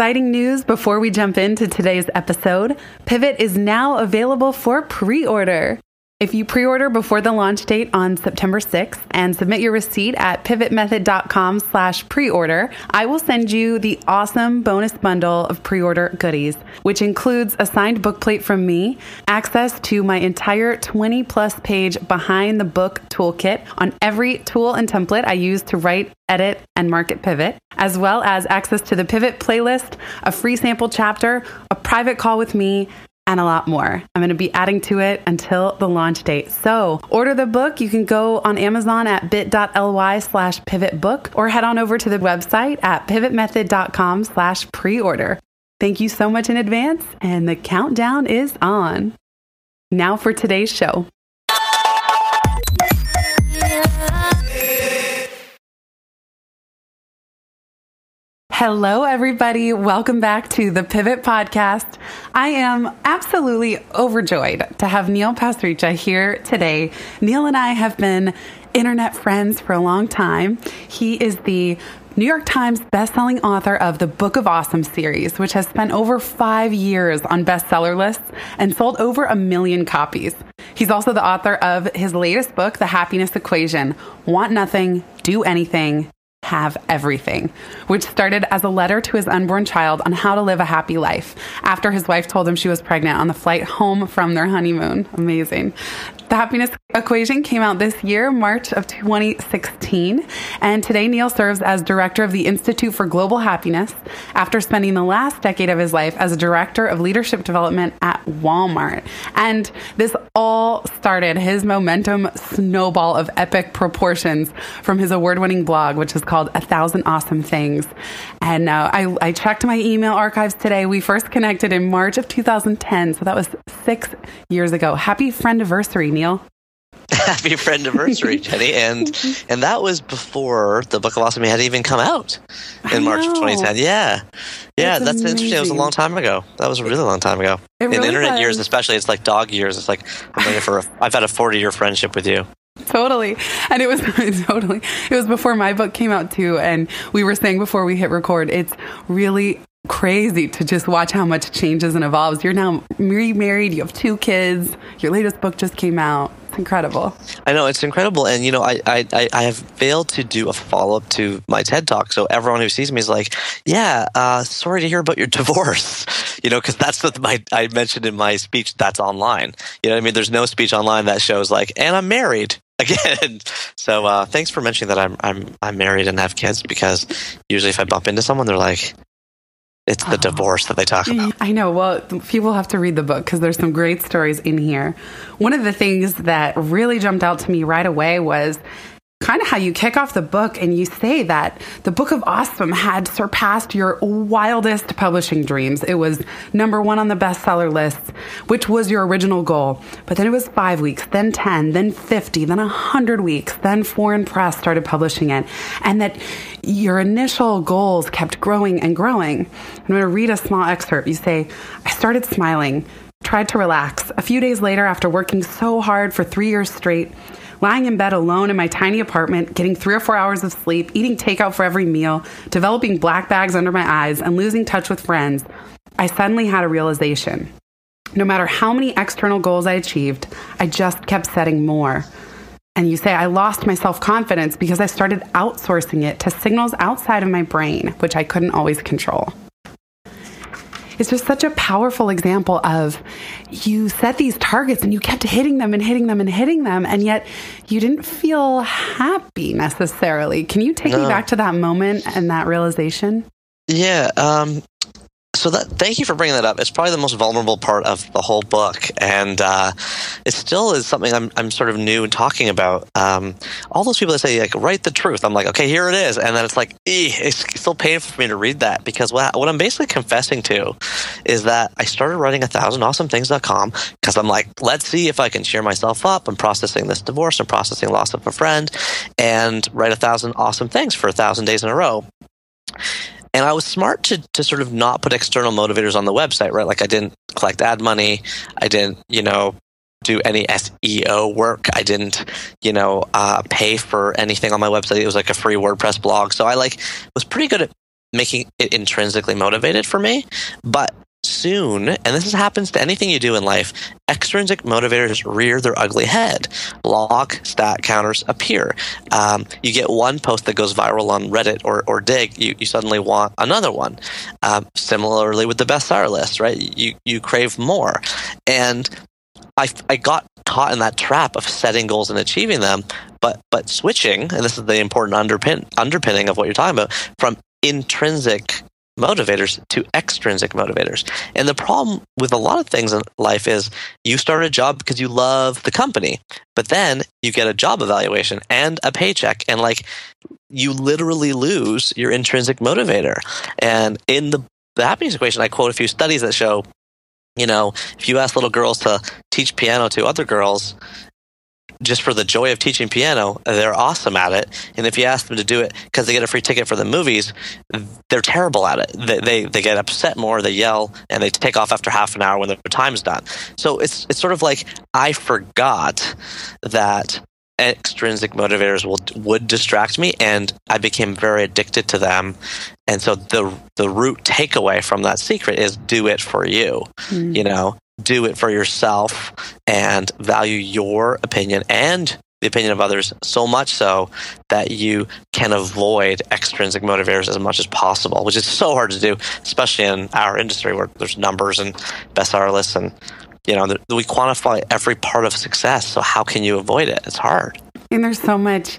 Exciting news before we jump into today's episode. Pivot is now available for pre order. If you pre-order before the launch date on September 6th and submit your receipt at pivotmethod.com slash pre-order, I will send you the awesome bonus bundle of pre-order goodies, which includes a signed bookplate from me, access to my entire 20 plus page behind the book toolkit on every tool and template I use to write edit, and market pivot, as well as access to the pivot playlist, a free sample chapter, a private call with me, and a lot more. I'm going to be adding to it until the launch date. So order the book. You can go on Amazon at bit.ly slash pivot book or head on over to the website at pivotmethod.com slash pre-order. Thank you so much in advance and the countdown is on. Now for today's show. Hello, everybody. Welcome back to the Pivot Podcast. I am absolutely overjoyed to have Neil Pasricha here today. Neil and I have been internet friends for a long time. He is the New York Times bestselling author of the Book of Awesome series, which has spent over five years on bestseller lists and sold over a million copies. He's also the author of his latest book, The Happiness Equation Want Nothing, Do Anything, have everything, which started as a letter to his unborn child on how to live a happy life after his wife told him she was pregnant on the flight home from their honeymoon. Amazing. The Happiness Equation came out this year, March of 2016. And today, Neil serves as director of the Institute for Global Happiness after spending the last decade of his life as a director of leadership development at Walmart. And this all started his momentum snowball of epic proportions from his award winning blog, which is called A Thousand Awesome Things. And uh, I, I checked my email archives today. We first connected in March of 2010. So that was six years ago. Happy friend anniversary, Happy friend anniversary, Jenny, and and that was before the Book of Awesome had even come out in March of 2010. Yeah, yeah, that's, that's interesting. It was a long time ago. That was a really long time ago. It in really internet was. years, especially, it's like dog years. It's like I'm for. A, I've had a 40 year friendship with you. Totally. And it was totally, it was before my book came out too. And we were saying before we hit record, it's really crazy to just watch how much changes and evolves. You're now remarried, you have two kids, your latest book just came out. It's incredible. I know it's incredible, and you know, I I, I have failed to do a follow up to my TED talk, so everyone who sees me is like, "Yeah, uh, sorry to hear about your divorce," you know, because that's what my I mentioned in my speech. That's online. You know, I mean, there's no speech online that shows like, "And I'm married." Again, so uh, thanks for mentioning that I'm I'm I'm married and have kids because usually if I bump into someone, they're like, it's the oh. divorce that they talk mm, about. I know. Well, people have to read the book because there's some great stories in here. One of the things that really jumped out to me right away was kind of how you kick off the book and you say that the book of awesome had surpassed your wildest publishing dreams. It was number one on the bestseller list which was your original goal. But then it was five weeks then 10 then 50 then 100 weeks then foreign press started publishing it. And that your initial goals kept growing and growing. I'm going to read a small excerpt. You say i started smiling tried to relax. A few days later after working so hard for three years straight lying in bed alone in my tiny apartment, getting three or four hours of sleep, eating takeout for every meal, developing black bags under my eyes, and losing touch with friends, I suddenly had a realization. No matter how many external goals I achieved, I just kept setting more. And you say, I lost my self confidence because I started outsourcing it to signals outside of my brain, which I couldn't always control it's just such a powerful example of you set these targets and you kept hitting them and hitting them and hitting them, and yet you didn't feel happy necessarily. Can you take no. me back to that moment and that realization? Yeah. Um, so that thank you for bringing that up. It's probably the most vulnerable part of the whole book, and uh, it still is something I'm I'm sort of new in talking about. Um, all those people that say like write the truth, I'm like okay, here it is, and then it's like it's still painful for me to read that because what what I'm basically confessing to is that I started writing a thousand awesome things.com because I'm like let's see if I can cheer myself up. I'm processing this divorce, I'm processing loss of a friend, and write a thousand awesome things for a thousand days in a row and I was smart to to sort of not put external motivators on the website, right? Like I didn't collect ad money, I didn't, you know, do any SEO work. I didn't, you know, uh, pay for anything on my website. It was like a free WordPress blog, so I like was pretty good at making it intrinsically motivated for me. But soon, and this happens to anything you do in life, extrinsic motivators rear their ugly head. Log stat counters appear. Um, you get one post that goes viral on Reddit or, or Digg, you, you suddenly want another one. Um, similarly with the bestseller list, right? You, you crave more. And I, I got caught in that trap of setting goals and achieving them, but but switching, and this is the important underpin underpinning of what you're talking about, from intrinsic motivators to extrinsic motivators. And the problem with a lot of things in life is you start a job because you love the company, but then you get a job evaluation and a paycheck and like you literally lose your intrinsic motivator. And in the the happiness equation, I quote a few studies that show, you know, if you ask little girls to teach piano to other girls, just for the joy of teaching piano, they're awesome at it. And if you ask them to do it because they get a free ticket for the movies, they're terrible at it. They, they, they get upset more, they yell, and they take off after half an hour when their time's done. So it's it's sort of like I forgot that extrinsic motivators will would distract me and I became very addicted to them. And so the the root takeaway from that secret is do it for you. Mm. You know, do it for yourself and value your opinion and the opinion of others so much so that you can avoid extrinsic motivators as much as possible, which is so hard to do, especially in our industry where there's numbers and bestseller lists and you know we quantify every part of success. So how can you avoid it? It's hard. And there's so much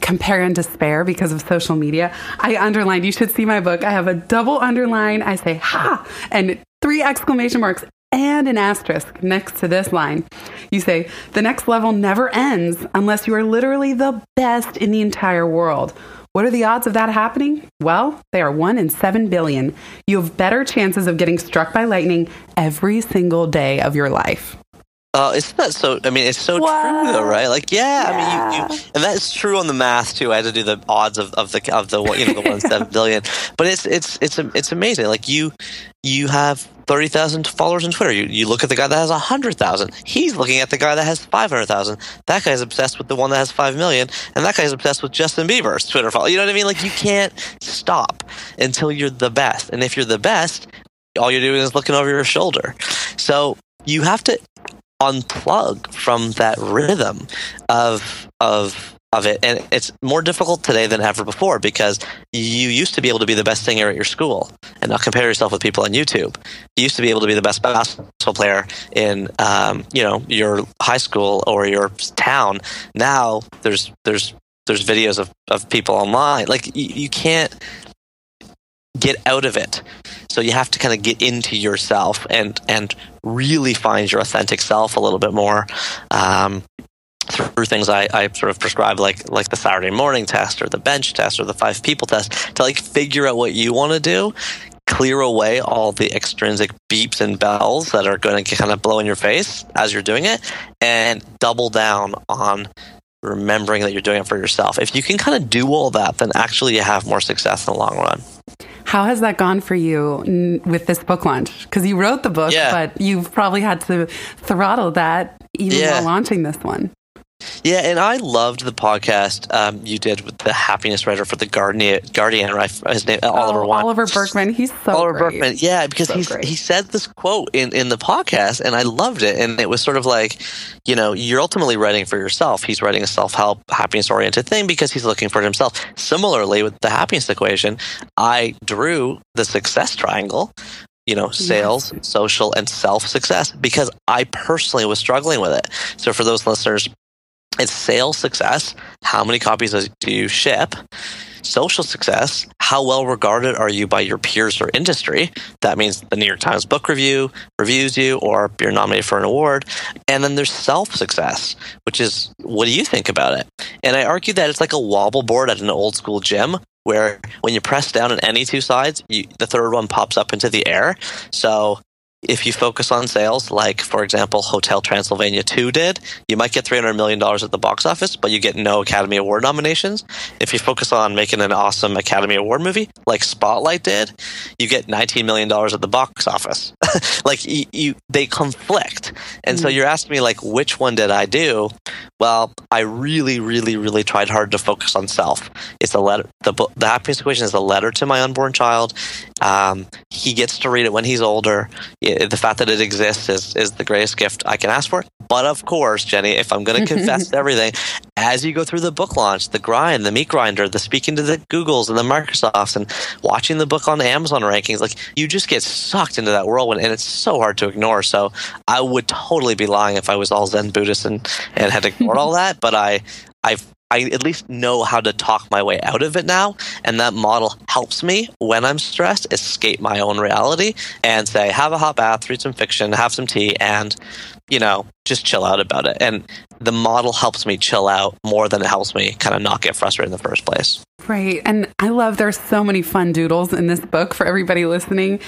compare and despair because of social media. I underlined, you should see my book. I have a double underline. I say, ha, and three exclamation marks and an asterisk next to this line. You say, the next level never ends unless you are literally the best in the entire world. What are the odds of that happening? Well, they are 1 in 7 billion. You have better chances of getting struck by lightning every single day of your life. Uh, isn't that so? I mean, it's so true, though, right? Like, yeah, yeah. I mean, you, you, and that's true on the math too. I had to do the odds of, of the of the you know the one seven billion, but it's it's it's it's amazing. Like you you have thirty thousand followers on Twitter. You you look at the guy that has hundred thousand. He's looking at the guy that has five hundred thousand. That guy's obsessed with the one that has five million, and that guy's obsessed with Justin Bieber's Twitter follow. You know what I mean? Like you can't stop until you're the best, and if you're the best, all you're doing is looking over your shoulder. So you have to unplug from that rhythm of of of it. And it's more difficult today than ever before because you used to be able to be the best singer at your school and not compare yourself with people on youtube. You used to be able to be the best basketball player in um, you know your high school or your town. Now there's there's there's videos of, of people online. Like you, you can't get out of it. So you have to kind of get into yourself and and really find your authentic self a little bit more. Um, through things I, I sort of prescribe like like the Saturday morning test or the bench test or the five people test to like figure out what you want to do, clear away all the extrinsic beeps and bells that are going to kind of blow in your face as you're doing it, and double down on remembering that you're doing it for yourself. If you can kind of do all that, then actually you have more success in the long run. How has that gone for you with this book launch? Because you wrote the book, yeah. but you've probably had to throttle that even yeah. while launching this one. Yeah, and I loved the podcast um, you did with the happiness writer for the Guardian. Guardian, right? His name oh, Oliver. Oliver Burkeman. He's so Oliver great. Burkeman. Yeah, because so he said this quote in in the podcast, and I loved it. And it was sort of like, you know, you're ultimately writing for yourself. He's writing a self help, happiness oriented thing because he's looking for himself. Similarly, with the happiness equation, I drew the success triangle you know, sales, yes. social, and self success because I personally was struggling with it. So for those listeners It's sales success. How many copies do you ship? Social success. How well regarded are you by your peers or industry? That means the New York Times Book Review reviews you or you're nominated for an award. And then there's self success, which is what do you think about it? And I argue that it's like a wobble board at an old school gym where when you press down on any two sides, you, the third one pops up into the air. So if you focus on sales, like for example, Hotel Transylvania 2 did, you might get $300 million at the box office, but you get no Academy Award nominations. If you focus on making an awesome Academy Award movie, like Spotlight did, you get $19 million at the box office. like you, you, they conflict. And mm. so you're asking me like, which one did I do? Well, I really, really, really tried hard to focus on self. It's a letter. The, the happiness equation is a letter to my unborn child. Um, he gets to read it when he's older the fact that it exists is, is the greatest gift I can ask for. But of course, Jenny, if I'm going to confess everything, as you go through the book launch, the grind, the meat grinder, the speaking to the Googles and the Microsofts and watching the book on the Amazon rankings, like you just get sucked into that whirlwind and it's so hard to ignore. So I would totally be lying if I was all Zen Buddhist and, and had ignored all that. But I, I've I at least know how to talk my way out of it now. And that model helps me when I'm stressed escape my own reality and say, have a hot bath, read some fiction, have some tea, and, you know, just chill out about it. And the model helps me chill out more than it helps me kind of not get frustrated in the first place. Right. And I love there's so many fun doodles in this book for everybody listening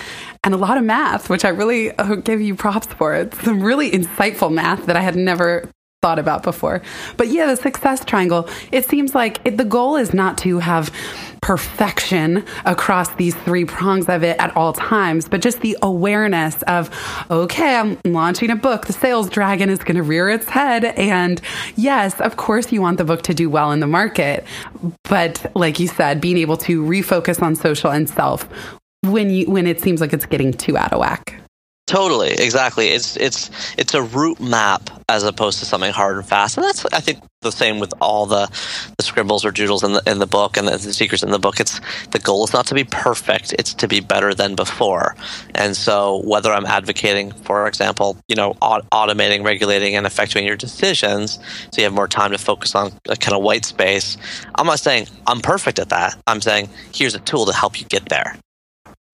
and a lot of math, which I really uh, give you props for. It's some really insightful math that I had never thought about before. But yeah, the success triangle, it seems like it, the goal is not to have perfection across these three prongs of it at all times, but just the awareness of, okay, I'm launching a book. The sales dragon is going to rear its head. And yes, of course, you want the book to do well in the market. But like you said, being able to refocus on social and self when you when it seems like it's getting too out of whack. Totally, exactly. It's it's it's a route map as opposed to something hard and fast, and that's I think the same with all the, the scribbles or doodles in the in the book and the, the secrets in the book. It's the goal is not to be perfect; it's to be better than before. And so, whether I'm advocating, for example, you know, automating, regulating, and effectuating your decisions, so you have more time to focus on a kind of white space. I'm not saying I'm perfect at that. I'm saying here's a tool to help you get there.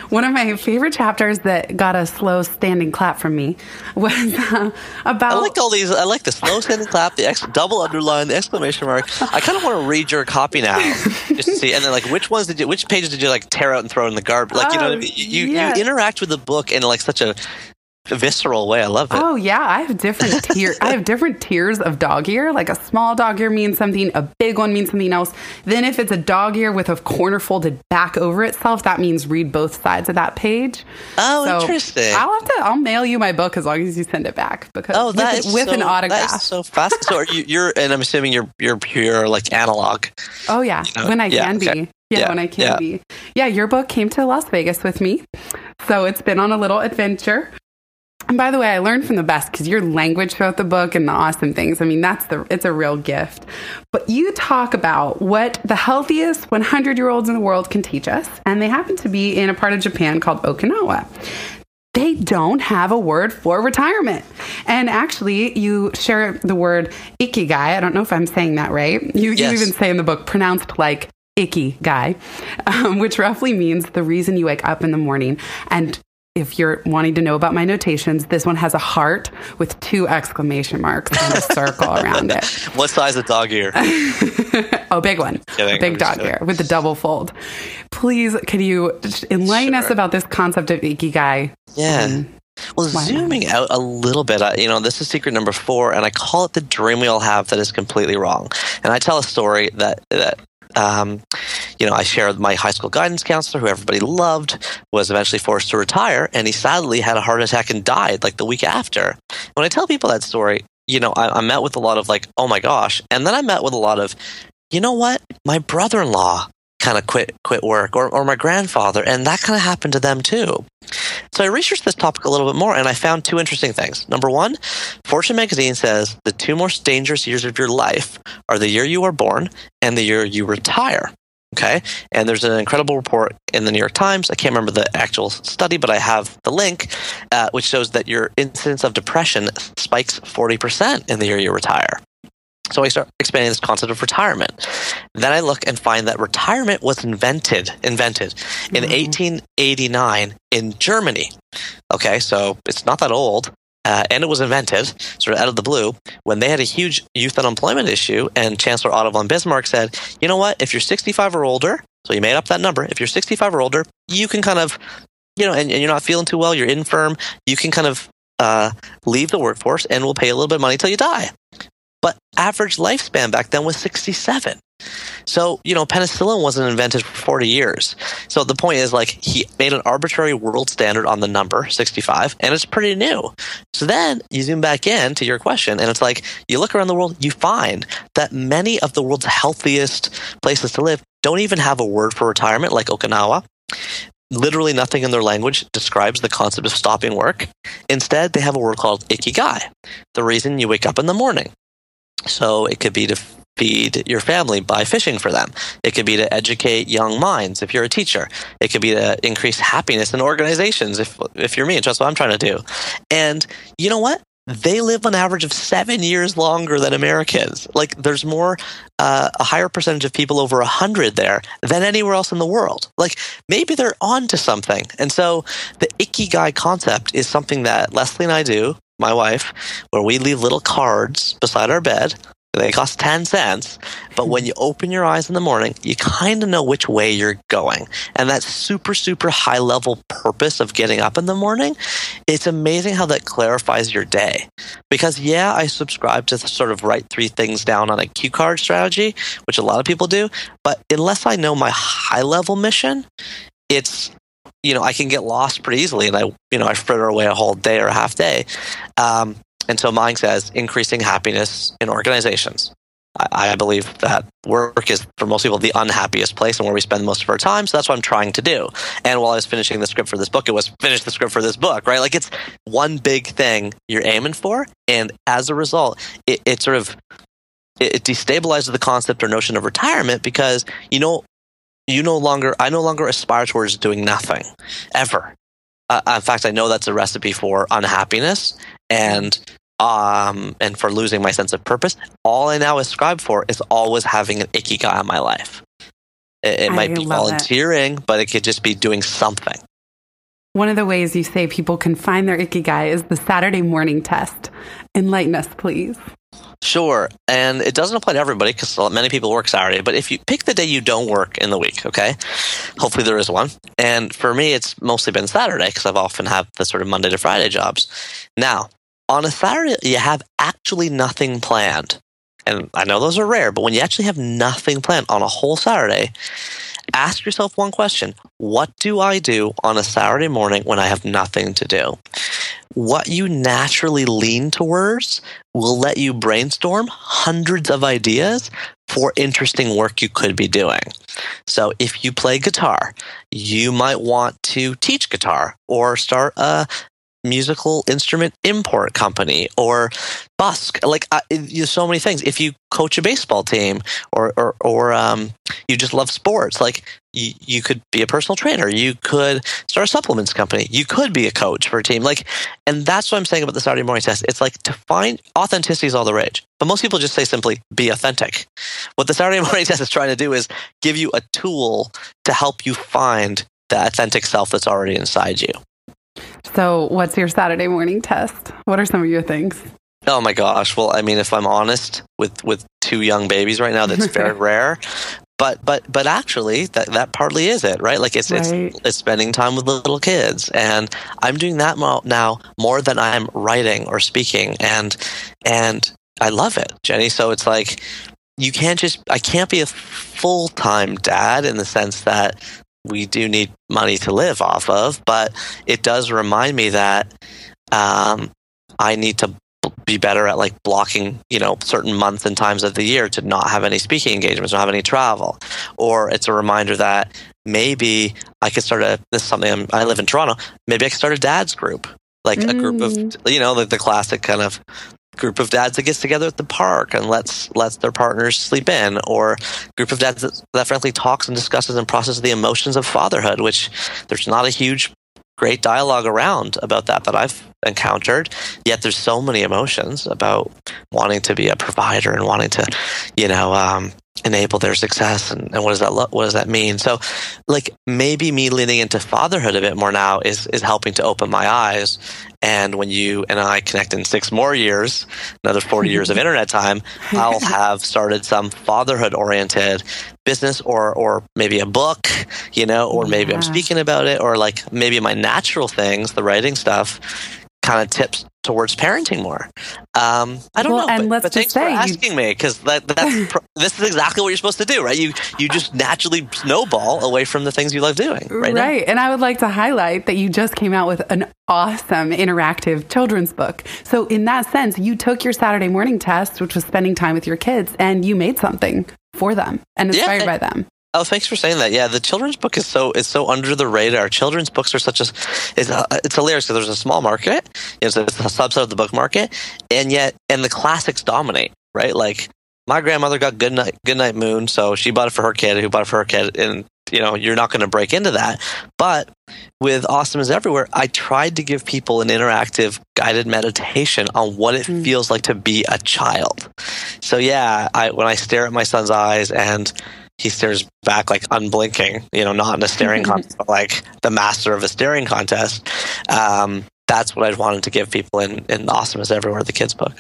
One of my favorite chapters that got a slow standing clap from me was uh, about. I like all these. I like the slow standing clap, the ex- double underline, the exclamation mark. I kind of want to read your copy now, just to see. And then, like, which ones did you? Which pages did you like tear out and throw in the garbage? Like, you know, I mean? you yeah. you interact with the book in like such a visceral way. I love it. Oh yeah, I have different tiers. I have different tiers of dog ear. Like a small dog ear means something, a big one means something else. Then if it's a dog ear with a corner folded back over itself, that means read both sides of that page. Oh, so interesting. I'll have to. I'll mail you my book as long as you send it back because oh, that with, with so, an autograph. That is so fast. so are you, you're, and I'm assuming you're you're pure like analog. Oh yeah, you know? when I yeah, can okay. be. Yeah, yeah, when I can yeah. be. Yeah, your book came to Las Vegas with me. So it's been on a little adventure. And by the way, I learned from the best because your language throughout the book and the awesome things. I mean, that's the it's a real gift. But you talk about what the healthiest 100 year olds in the world can teach us, and they happen to be in a part of Japan called Okinawa. They don't have a word for retirement. And actually, you share the word ikigai. I don't know if I'm saying that right. You, yes. you even say in the book, pronounced like icky guy, um, which roughly means the reason you wake up in the morning. And if you're wanting to know about my notations, this one has a heart with two exclamation marks and a circle around it. What size of dog ear? oh, big one. Kidding. Big dog ear with the double fold. Please, could you enlighten sure. us about this concept of ikigai? Yeah. Um, well, zooming out a little bit, you know, this is secret number four, and I call it the dream we all have that is completely wrong. And I tell a story that that um, you know, I shared my high school guidance counselor, who everybody loved, was eventually forced to retire, and he sadly had a heart attack and died like the week after. When I tell people that story, you know, I, I met with a lot of like, oh my gosh, and then I met with a lot of, you know what, my brother-in-law kind of quit quit work, or or my grandfather, and that kind of happened to them too. So I researched this topic a little bit more and I found two interesting things. Number one, Fortune magazine says the two most dangerous years of your life are the year you are born and the year you retire. Okay. And there's an incredible report in the New York Times. I can't remember the actual study, but I have the link, uh, which shows that your incidence of depression spikes 40% in the year you retire. So I start expanding this concept of retirement. Then I look and find that retirement was invented invented in mm-hmm. 1889 in Germany. Okay, so it's not that old. Uh, and it was invented sort of out of the blue when they had a huge youth unemployment issue. And Chancellor Otto von Bismarck said, you know what? If you're 65 or older, so he made up that number. If you're 65 or older, you can kind of, you know, and, and you're not feeling too well, you're infirm, you can kind of uh, leave the workforce and we'll pay a little bit of money till you die. But average lifespan back then was 67. So, you know, penicillin wasn't invented for 40 years. So the point is like he made an arbitrary world standard on the number 65 and it's pretty new. So then you zoom back in to your question and it's like you look around the world, you find that many of the world's healthiest places to live don't even have a word for retirement like Okinawa. Literally nothing in their language describes the concept of stopping work. Instead, they have a word called ikigai, the reason you wake up in the morning. So it could be to feed your family by fishing for them. It could be to educate young minds if you're a teacher. It could be to increase happiness in organizations if if you're me, and that's what I'm trying to do. And you know what? They live on average of seven years longer than Americans. Like there's more, uh, a higher percentage of people over a hundred there than anywhere else in the world. Like maybe they're on to something. And so the ikigai concept is something that Leslie and I do my wife, where we leave little cards beside our bed. They cost 10 cents. But when you open your eyes in the morning, you kind of know which way you're going. And that super, super high level purpose of getting up in the morning, it's amazing how that clarifies your day. Because, yeah, I subscribe to sort of write three things down on a cue card strategy, which a lot of people do. But unless I know my high level mission, it's you know, I can get lost pretty easily, and I, you know, I fritter away a whole day or a half day. Um, and so mine says increasing happiness in organizations. I, I believe that work is for most people the unhappiest place and where we spend most of our time. So that's what I'm trying to do. And while I was finishing the script for this book, it was finish the script for this book, right? Like it's one big thing you're aiming for, and as a result, it, it sort of it destabilizes the concept or notion of retirement because you know you no longer i no longer aspire towards doing nothing ever. Uh, in fact i know that's a recipe for unhappiness and um and for losing my sense of purpose. All i now ascribe for is always having an ikigai in my life. It, it might be volunteering but it could just be doing something. One of the ways you say people can find their ikigai is the saturday morning test enlighten us please Sure. And it doesn't apply to everybody because many people work Saturday. But if you pick the day you don't work in the week, okay, hopefully there is one. And for me, it's mostly been Saturday because I've often have the sort of Monday to Friday jobs. Now, on a Saturday, you have actually nothing planned. And I know those are rare, but when you actually have nothing planned on a whole Saturday, ask yourself one question What do I do on a Saturday morning when I have nothing to do? What you naturally lean towards will let you brainstorm hundreds of ideas for interesting work you could be doing. So if you play guitar, you might want to teach guitar or start a musical instrument import company or busk. Like so many things. If you coach a baseball team or or, or um, you just love sports like you, you could be a personal trainer. You could start a supplements company. You could be a coach for a team. Like and that's what i'm saying about the saturday morning test. It's like to find authenticity is all the rage. But most people just say simply be authentic. What the saturday morning test is trying to do is give you a tool to help you find the authentic self that's already inside you so, what's your Saturday morning test? What are some of your things? Oh my gosh. Well, I mean, if I'm honest with with two young babies right now, that's very rare. But but but actually, that that partly is it, right? Like it's right. it's it's spending time with little kids, and I'm doing that now more than I'm writing or speaking, and and I love it, Jenny. So it's like you can't just I can't be a full time dad in the sense that we do need money to live off of, but it does remind me that um, I need to be better at like blocking, you know, certain months and times of the year to not have any speaking engagements, not have any travel. Or it's a reminder that maybe I could start a, this is something I'm, i live in Toronto, maybe I could start a dad's group, like mm. a group of, mm. you know, like the classic kind of group of dads that gets together at the park and lets lets their partners sleep in, or group of dads that, that frankly talks and discusses and processes the emotions of fatherhood, which there's not a huge great dialogue around about that that I've encountered. Yet there's so many emotions about wanting to be a provider and wanting to, you know, um, enable their success and, and what does that lo- what does that mean so like maybe me leaning into fatherhood a bit more now is is helping to open my eyes and when you and I connect in six more years another 40 years of internet time I'll have started some fatherhood oriented business or or maybe a book you know or maybe yeah. I'm speaking about it or like maybe my natural things the writing stuff kind of tips towards parenting more. Um, I don't well, know, and but, let's but thanks for asking you... me because that, that's this is exactly what you're supposed to do, right? You you just naturally snowball away from the things you love doing, right? Right, and I would like to highlight that you just came out with an awesome interactive children's book. So in that sense, you took your Saturday morning test, which was spending time with your kids, and you made something for them and inspired yeah, by them. Oh, thanks for saying that. Yeah, the children's book is so is so under the radar. Children's books are such a it's, it's hilarious because there's a small market, you know, it's a subset of the book market, and yet and the classics dominate, right? Like my grandmother got Good Night Good Night Moon, so she bought it for her kid, who bought it for her kid, and you know you're not going to break into that. But with Awesome is Everywhere, I tried to give people an interactive guided meditation on what it mm. feels like to be a child. So yeah, I when I stare at my son's eyes and he stares back like unblinking, you know, not in a staring contest, but like the master of a staring contest. Um, that's what I wanted to give people in, in Awesome is Everywhere, the kids' book.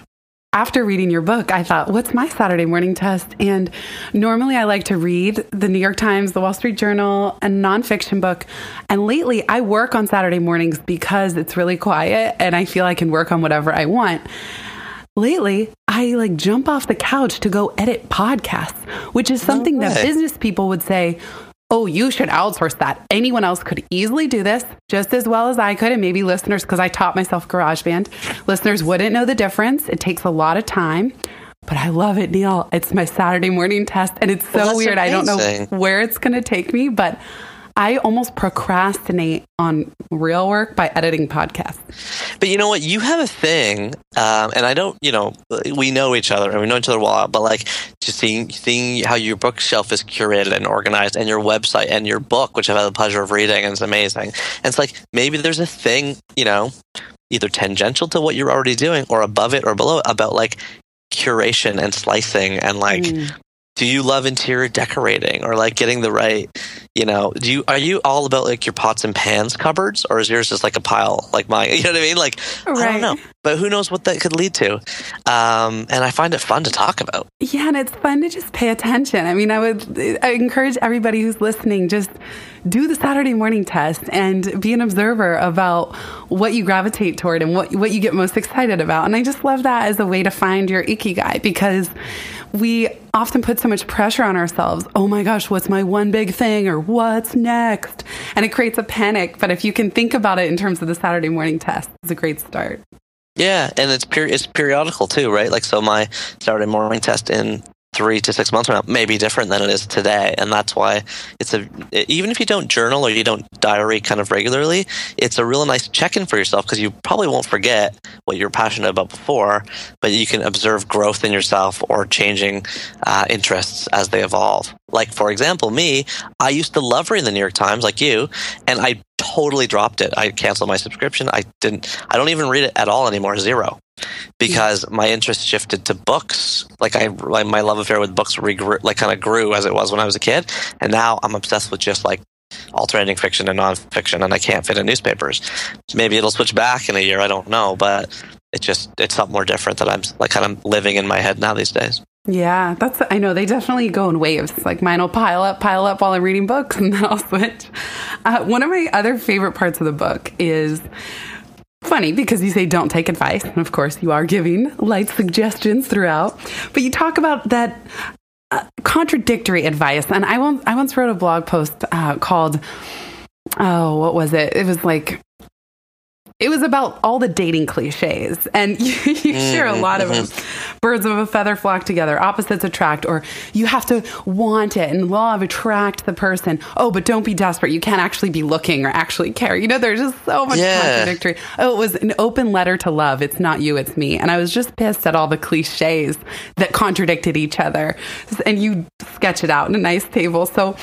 After reading your book, I thought, what's my Saturday morning test? And normally I like to read the New York Times, the Wall Street Journal, a nonfiction book. And lately I work on Saturday mornings because it's really quiet and I feel I can work on whatever I want lately I like jump off the couch to go edit podcasts, which is something that business people would say, Oh, you should outsource that. Anyone else could easily do this just as well as I could. And maybe listeners, because I taught myself GarageBand, listeners wouldn't know the difference. It takes a lot of time, but I love it, Neil. It's my Saturday morning test. And it's so well, weird. Amazing. I don't know where it's going to take me, but I almost procrastinate on real work by editing podcasts. But you know what? You have a thing, um, and I don't. You know, we know each other and we know each other well. But like, just seeing seeing how your bookshelf is curated and organized, and your website and your book, which I've had the pleasure of reading, and it's amazing. And it's like maybe there's a thing, you know, either tangential to what you're already doing or above it or below it about like curation and slicing and like mm do you love interior decorating or like getting the right you know do you are you all about like your pots and pans cupboards or is yours just like a pile like mine? You know what i mean? Like right. i don't know. But who knows what that could lead to. Um, and i find it fun to talk about. Yeah and it's fun to just pay attention. I mean i would i encourage everybody who's listening just do the saturday morning test and be an observer about what you gravitate toward and what, what you get most excited about and i just love that as a way to find your ikigai because we often put so much pressure on ourselves. Oh my gosh, what's my one big thing or what's next? And it creates a panic. But if you can think about it in terms of the Saturday morning test, it's a great start. Yeah, and it's it's periodical too, right? Like so my Saturday morning test in three to six months from now may be different than it is today. And that's why it's a, even if you don't journal or you don't diary kind of regularly, it's a real nice check in for yourself because you probably won't forget what you're passionate about before, but you can observe growth in yourself or changing uh, interests as they evolve. Like, for example, me, I used to love reading the New York Times like you, and I totally dropped it. I canceled my subscription. I didn't, I don't even read it at all anymore, zero because my interest shifted to books. Like I, like my love affair with books regrew, like kind of grew as it was when I was a kid, and now I'm obsessed with just like alternating fiction and nonfiction, and I can't fit in newspapers. Maybe it'll switch back in a year. I don't know, but it just it's something more different that I'm like kind of living in my head now these days. Yeah, that's I know they definitely go in waves. Like mine will pile up, pile up while I'm reading books, and then I'll switch. Uh, one of my other favorite parts of the book is funny because you say don't take advice. And of course, you are giving light suggestions throughout. But you talk about that uh, contradictory advice. And I once, I once wrote a blog post uh, called, oh, what was it? It was like it was about all the dating cliches and you, you share a lot of them. Mm-hmm. birds of a feather flock together opposites attract or you have to want it and law of attract the person. Oh but don't be desperate. You can't actually be looking or actually care. You know there's just so much yeah. contradictory. Oh it was an open letter to love. It's not you it's me. And i was just pissed at all the cliches that contradicted each other. And you sketch it out in a nice table. So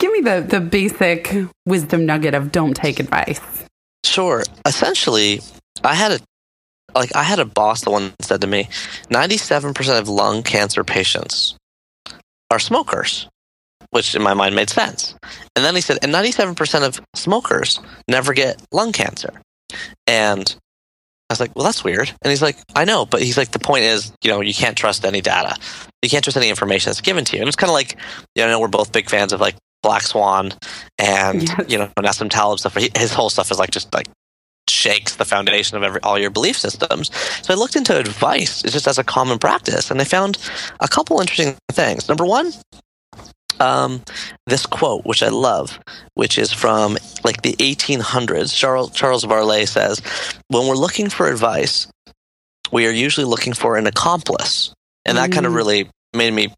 give me the the basic wisdom nugget of don't take advice Sure. Essentially, I had a like I had a boss that one said to me, ninety-seven percent of lung cancer patients are smokers, which in my mind made sense. And then he said, and ninety-seven percent of smokers never get lung cancer. And I was like, well, that's weird. And he's like, I know, but he's like, the point is, you know, you can't trust any data. You can't trust any information that's given to you. And it's kind of like, you know, we're both big fans of like Black Swan and, yes. you know, Nassim Taleb stuff. His whole stuff is like just like shakes the foundation of every, all your belief systems. So I looked into advice just as a common practice and I found a couple interesting things. Number one, um, this quote, which I love, which is from like the 1800s. Charles, Charles Varlet says, When we're looking for advice, we are usually looking for an accomplice. And that mm. kind of really made me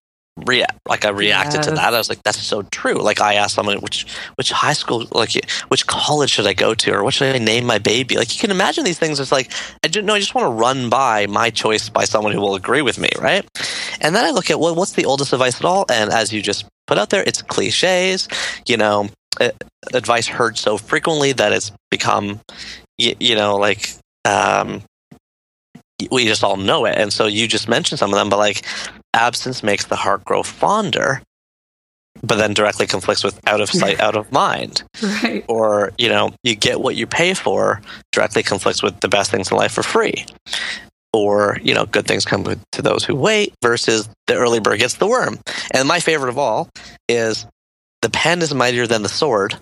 react like I reacted yes. to that. I was like, that's so true. Like I asked someone which which high school like which college should I go to or what should I name my baby? Like you can imagine these things it's like I don't know, I just want to run by my choice by someone who will agree with me, right? And then I look at well, what's the oldest advice at all? And as you just put out there, it's cliches, you know, advice heard so frequently that it's become you, you know, like um we just all know it. And so you just mentioned some of them, but like absence makes the heart grow fonder, but then directly conflicts with out of sight, out of mind. Right. Or, you know, you get what you pay for directly conflicts with the best things in life for free. Or, you know, good things come to those who wait versus the early bird gets the worm. And my favorite of all is the pen is mightier than the sword,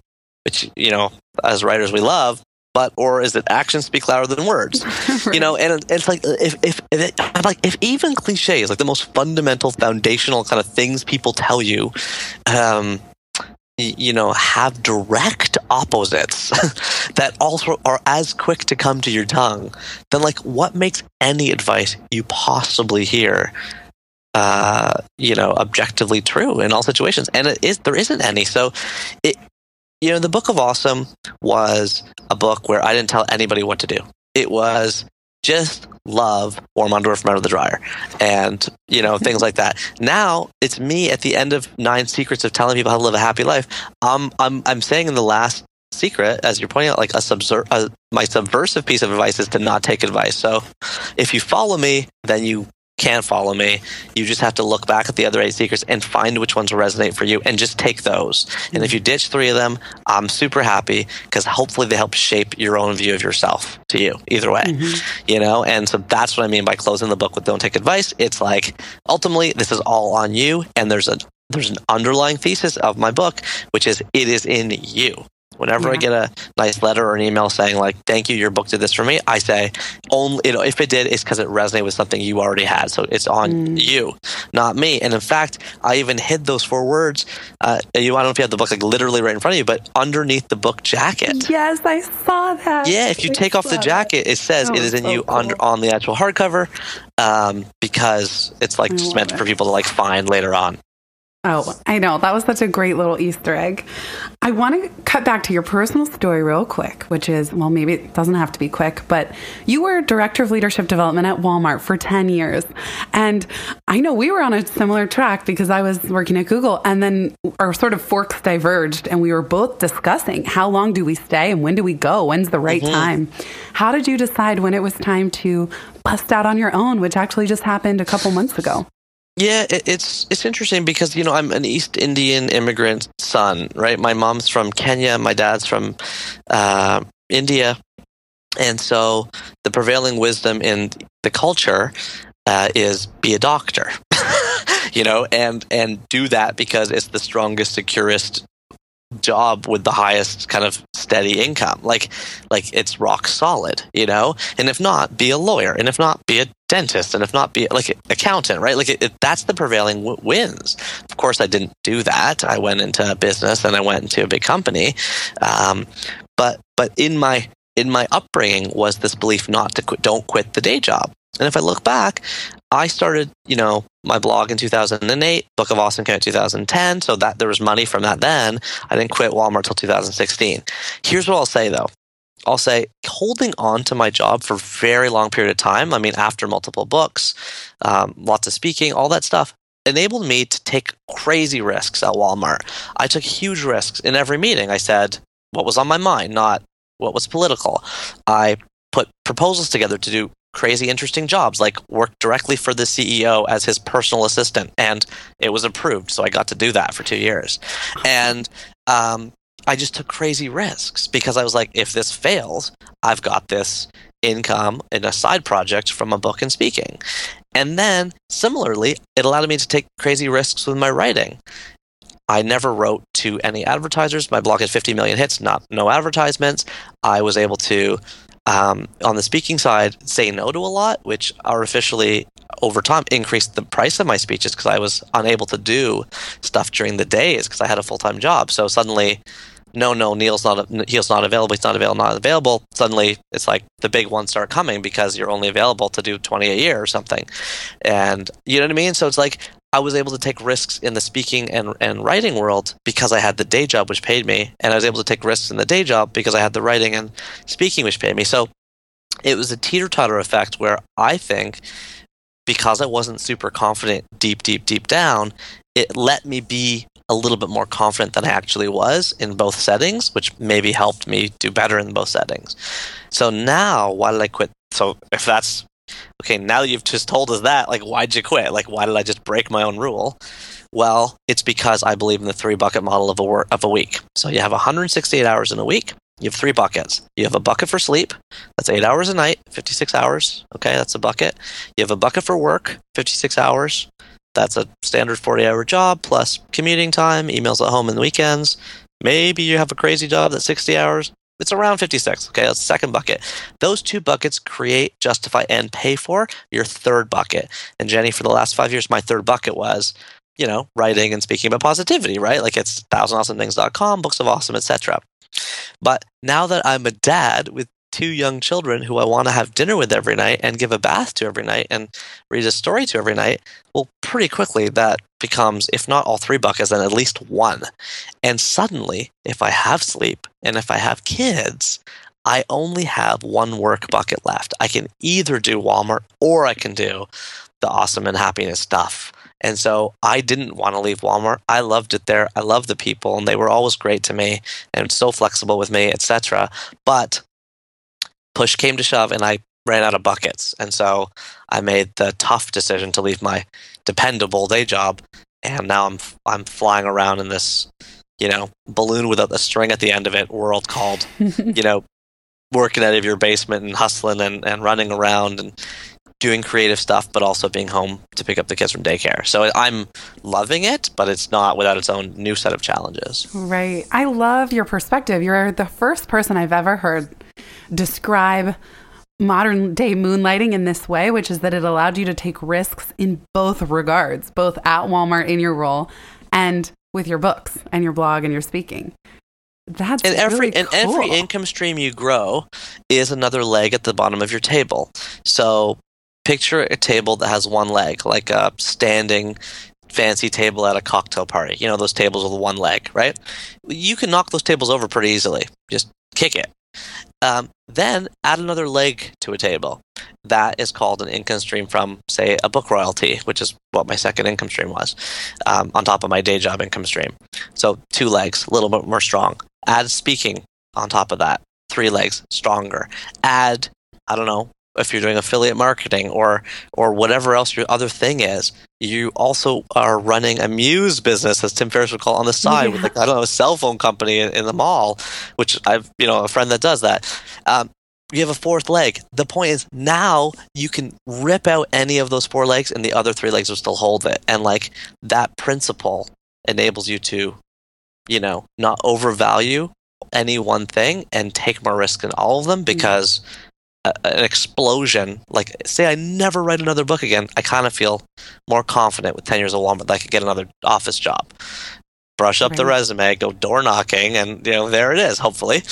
which, you know, as writers we love, but or is it actions speak louder than words? right. You know, and it's like if if, if it, I'm like if even cliches, like the most fundamental, foundational kind of things people tell you, um, you know, have direct opposites that also are as quick to come to your tongue, then like what makes any advice you possibly hear uh, you know, objectively true in all situations. And it is there isn't any. So it you know, the Book of Awesome was a book where I didn't tell anybody what to do. It was just love warm underwear from out of the dryer and you know things like that. Now it's me at the end of nine secrets of telling people how to live a happy life. Um, i'm i'm saying in the last secret as you're pointing out like a, subser- a my subversive piece of advice is to not take advice. So if you follow me then you can follow me. You just have to look back at the other eight secrets and find which ones resonate for you and just take those. And if you ditch three of them, I'm super happy because hopefully they help shape your own view of yourself to you either way, mm-hmm. you know? And so that's what I mean by closing the book with don't take advice. It's like ultimately this is all on you. And there's a, there's an underlying thesis of my book, which is it is in you. Whenever yeah. I get a nice letter or an email saying like, "Thank you, your book did this for me," I say, "Only you know, if it did, it's because it resonated with something you already had. So it's on mm. you, not me." And in fact, I even hid those four words. Uh, you, I don't know if you have the book like literally right in front of you, but underneath the book jacket. Yes, I saw that. Yeah, if you I take off the jacket, it, it says it is in so you cool. under on the actual hardcover, um, because it's like just meant it. for people to like find later on. Oh, I know. That was such a great little Easter egg. I want to cut back to your personal story real quick, which is well, maybe it doesn't have to be quick, but you were director of leadership development at Walmart for 10 years. And I know we were on a similar track because I was working at Google and then our sort of forks diverged and we were both discussing how long do we stay and when do we go? When's the right mm-hmm. time? How did you decide when it was time to bust out on your own, which actually just happened a couple months ago? Yeah, it's it's interesting because you know I'm an East Indian immigrant son, right? My mom's from Kenya, my dad's from uh, India, and so the prevailing wisdom in the culture uh, is be a doctor, you know, and and do that because it's the strongest, securest job with the highest kind of steady income. Like like it's rock solid you know? And if not be a lawyer. And if not be a dentist and if not be like accountant right like it, it, that's the prevailing w- wins of course i didn't do that i went into business and i went into a big company um, but but in my in my upbringing was this belief not to quit don't quit the day job and if I look back, I started, you know, my blog in 2008, Book of Awesome came in 2010, so that there was money from that then. I didn't quit Walmart till 2016. Here's what I'll say though. I'll say holding on to my job for a very long period of time. I mean, after multiple books, um, lots of speaking, all that stuff enabled me to take crazy risks at Walmart. I took huge risks in every meeting. I said what was on my mind, not what was political. I put proposals together to do crazy interesting jobs like work directly for the CEO as his personal assistant and it was approved so I got to do that for 2 years. And um, I just took crazy risks because I was like if this fails, I've got this income in a side project from a book and speaking. And then similarly, it allowed me to take crazy risks with my writing. I never wrote to any advertisers. My blog had 50 million hits, not no advertisements. I was able to, um, on the speaking side, say no to a lot, which artificially over time increased the price of my speeches because I was unable to do stuff during the days because I had a full time job. So suddenly no, no, Neil's not he's not available. He's not available. Not available. Suddenly, it's like the big ones start coming because you're only available to do 20 a year or something, and you know what I mean. So it's like I was able to take risks in the speaking and, and writing world because I had the day job which paid me, and I was able to take risks in the day job because I had the writing and speaking which paid me. So it was a teeter totter effect where I think because I wasn't super confident deep, deep, deep down, it let me be a little bit more confident than I actually was in both settings, which maybe helped me do better in both settings. So now, why did I quit? So if that's okay, now you've just told us that, like, why'd you quit? Like, why did I just break my own rule? Well, it's because I believe in the three bucket model of a work, of a week. So you have 168 hours in a week. You have three buckets. You have a bucket for sleep. That's eight hours a night, 56 hours. Okay, that's a bucket. You have a bucket for work, 56 hours. That's a standard 40 hour job plus commuting time, emails at home and the weekends. Maybe you have a crazy job that's 60 hours. It's around 56. Okay, that's second bucket. Those two buckets create, justify, and pay for your third bucket. And Jenny, for the last five years, my third bucket was, you know, writing and speaking about positivity, right? Like it's thousandawesomethings.com, books of awesome, etc. But now that I'm a dad with two young children who I want to have dinner with every night and give a bath to every night and read a story to every night, well, pretty quickly that becomes, if not all three buckets, then at least one. And suddenly, if I have sleep and if I have kids, I only have one work bucket left. I can either do Walmart or I can do the awesome and happiness stuff. And so I didn't want to leave Walmart. I loved it there. I loved the people and they were always great to me and so flexible with me, etc. But push came to shove and I ran out of buckets. And so I made the tough decision to leave my dependable day job. And now I'm I'm flying around in this, you know, balloon without the string at the end of it world called, you know, working out of your basement and hustling and, and running around and doing creative stuff, but also being home to pick up the kids from daycare. So I'm loving it, but it's not without its own new set of challenges. Right. I love your perspective. You're the first person I've ever heard describe modern day moonlighting in this way, which is that it allowed you to take risks in both regards, both at Walmart in your role and with your books and your blog and your speaking. That's and every really and cool. every income stream you grow is another leg at the bottom of your table. So picture a table that has one leg, like a standing fancy table at a cocktail party. You know those tables with one leg, right? You can knock those tables over pretty easily. Just kick it. Um, then add another leg to a table. That is called an income stream from, say, a book royalty, which is what my second income stream was, um, on top of my day job income stream. So two legs, a little bit more strong. Add speaking on top of that, three legs, stronger. Add, I don't know, if you're doing affiliate marketing or or whatever else your other thing is, you also are running a muse business, as Tim Ferriss would call, on the side Yeah. with like I don't know a cell phone company in, in the mall, which I've you know a friend that does that. Um, you have a fourth leg. The point is now you can rip out any of those four legs, and the other three legs will still hold it. And like that principle enables you to, you know, not overvalue any one thing and take more risk in all of them because a, an explosion, like say I never write another book again, I kind of feel more confident with 10 years of Walmart that I could get another office job. Brush up the resume, go door knocking, and you know there it is. Hopefully,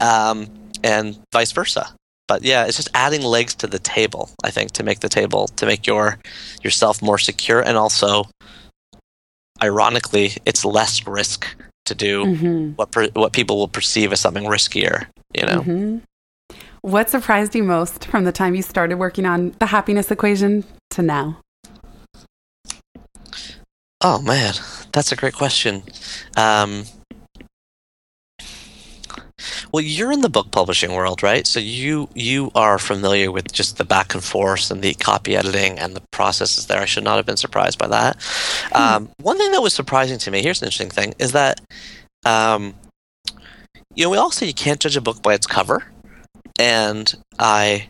um, and vice versa. But yeah, it's just adding legs to the table. I think to make the table to make your yourself more secure, and also, ironically, it's less risk to do Mhm. what per, what people will perceive as something riskier. You know. Mhm. What surprised you most from the time you started working on the happiness equation to now? Oh man, that's a great question. Um, Well, you're in the book publishing world, right? So you you are familiar with just the back and forth and the copy editing and the processes there. I should not have been surprised by that. Hmm. Um, one thing that was surprising to me, here's an interesting thing, is that um, you know we all say you can't judge a book by its cover, and I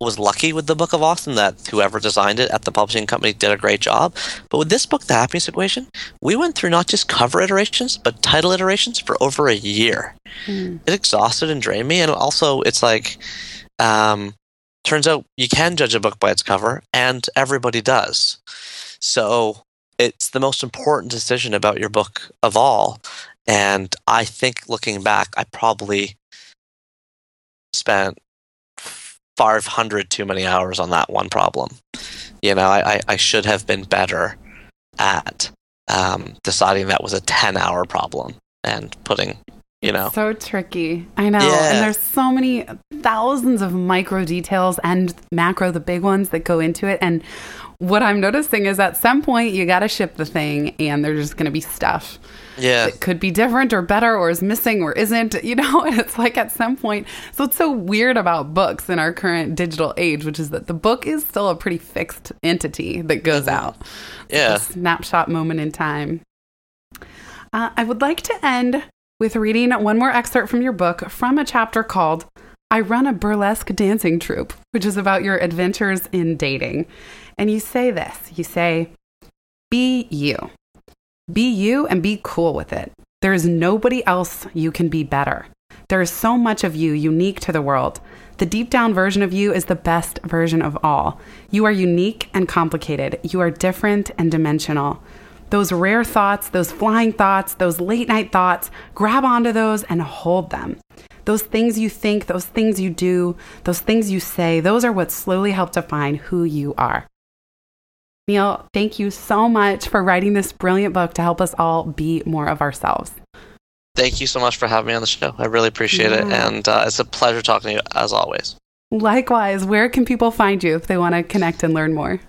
was lucky with the Book of Awesome that whoever designed it at the publishing company did a great job. But with this book, The Happiness Equation, we went through not just cover iterations, but title iterations for over a year. Mm. It exhausted and drained me. And also, it's like, um, turns out you can judge a book by its cover, and everybody does. So it's the most important decision about your book of all. And I think looking back, I probably spent 500 too many hours on that one problem. You know, I, I should have been better at um, deciding that was a 10 hour problem and putting, you know. So tricky. I know. Yeah. And there's so many thousands of micro details and macro, the big ones that go into it. And what I'm noticing is at some point you got to ship the thing and there's just going to be stuff yeah. it could be different or better or is missing or isn't, you know? And it's like at some point, so it's so weird about books in our current digital age, which is that the book is still a pretty fixed entity that goes mm-hmm. out. Yeah. snapshot moment in time. Uh, I would like to end with reading one more excerpt from your book from a chapter called I Run a Burlesque Dancing Troupe, which is about your adventures in dating. And you say this you say, Be you. Be you and be cool with it. There is nobody else you can be better. There is so much of you unique to the world. The deep down version of you is the best version of all. You are unique and complicated. You are different and dimensional. Those rare thoughts, those flying thoughts, those late night thoughts, grab onto those and hold them. Those things you think, those things you do, those things you say, those are what slowly help define who you are. Neil, thank you so much for writing this brilliant book to help us all be more of ourselves. Thank you so much for having me on the show. I really appreciate yeah. it. And uh, it's a pleasure talking to you as always. Likewise. Where can people find you if they want to connect and learn more?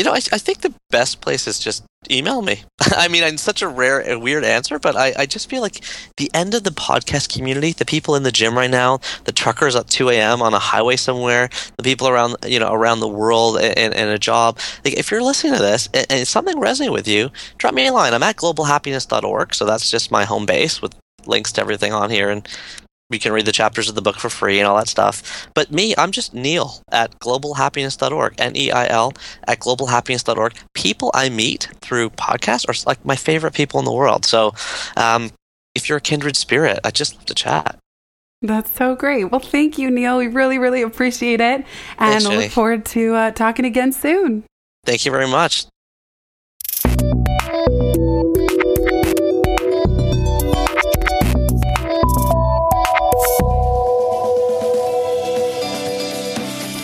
You know, I, I think the best place is just email me. I mean, it's such a rare and weird answer, but I, I just feel like the end of the podcast community, the people in the gym right now, the truckers at 2 a.m. on a highway somewhere, the people around, you know, around the world in, in a job. Like, if you're listening to this and, and something resonates with you, drop me a line. I'm at globalhappiness.org. So that's just my home base with links to everything on here. And you can read the chapters of the book for free and all that stuff. But me, I'm just Neil at globalhappiness.org, N E I L at globalhappiness.org. People I meet through podcasts are like my favorite people in the world. So um, if you're a kindred spirit, I just love to chat. That's so great. Well, thank you, Neil. We really, really appreciate it. And Thanks, look forward to uh, talking again soon. Thank you very much.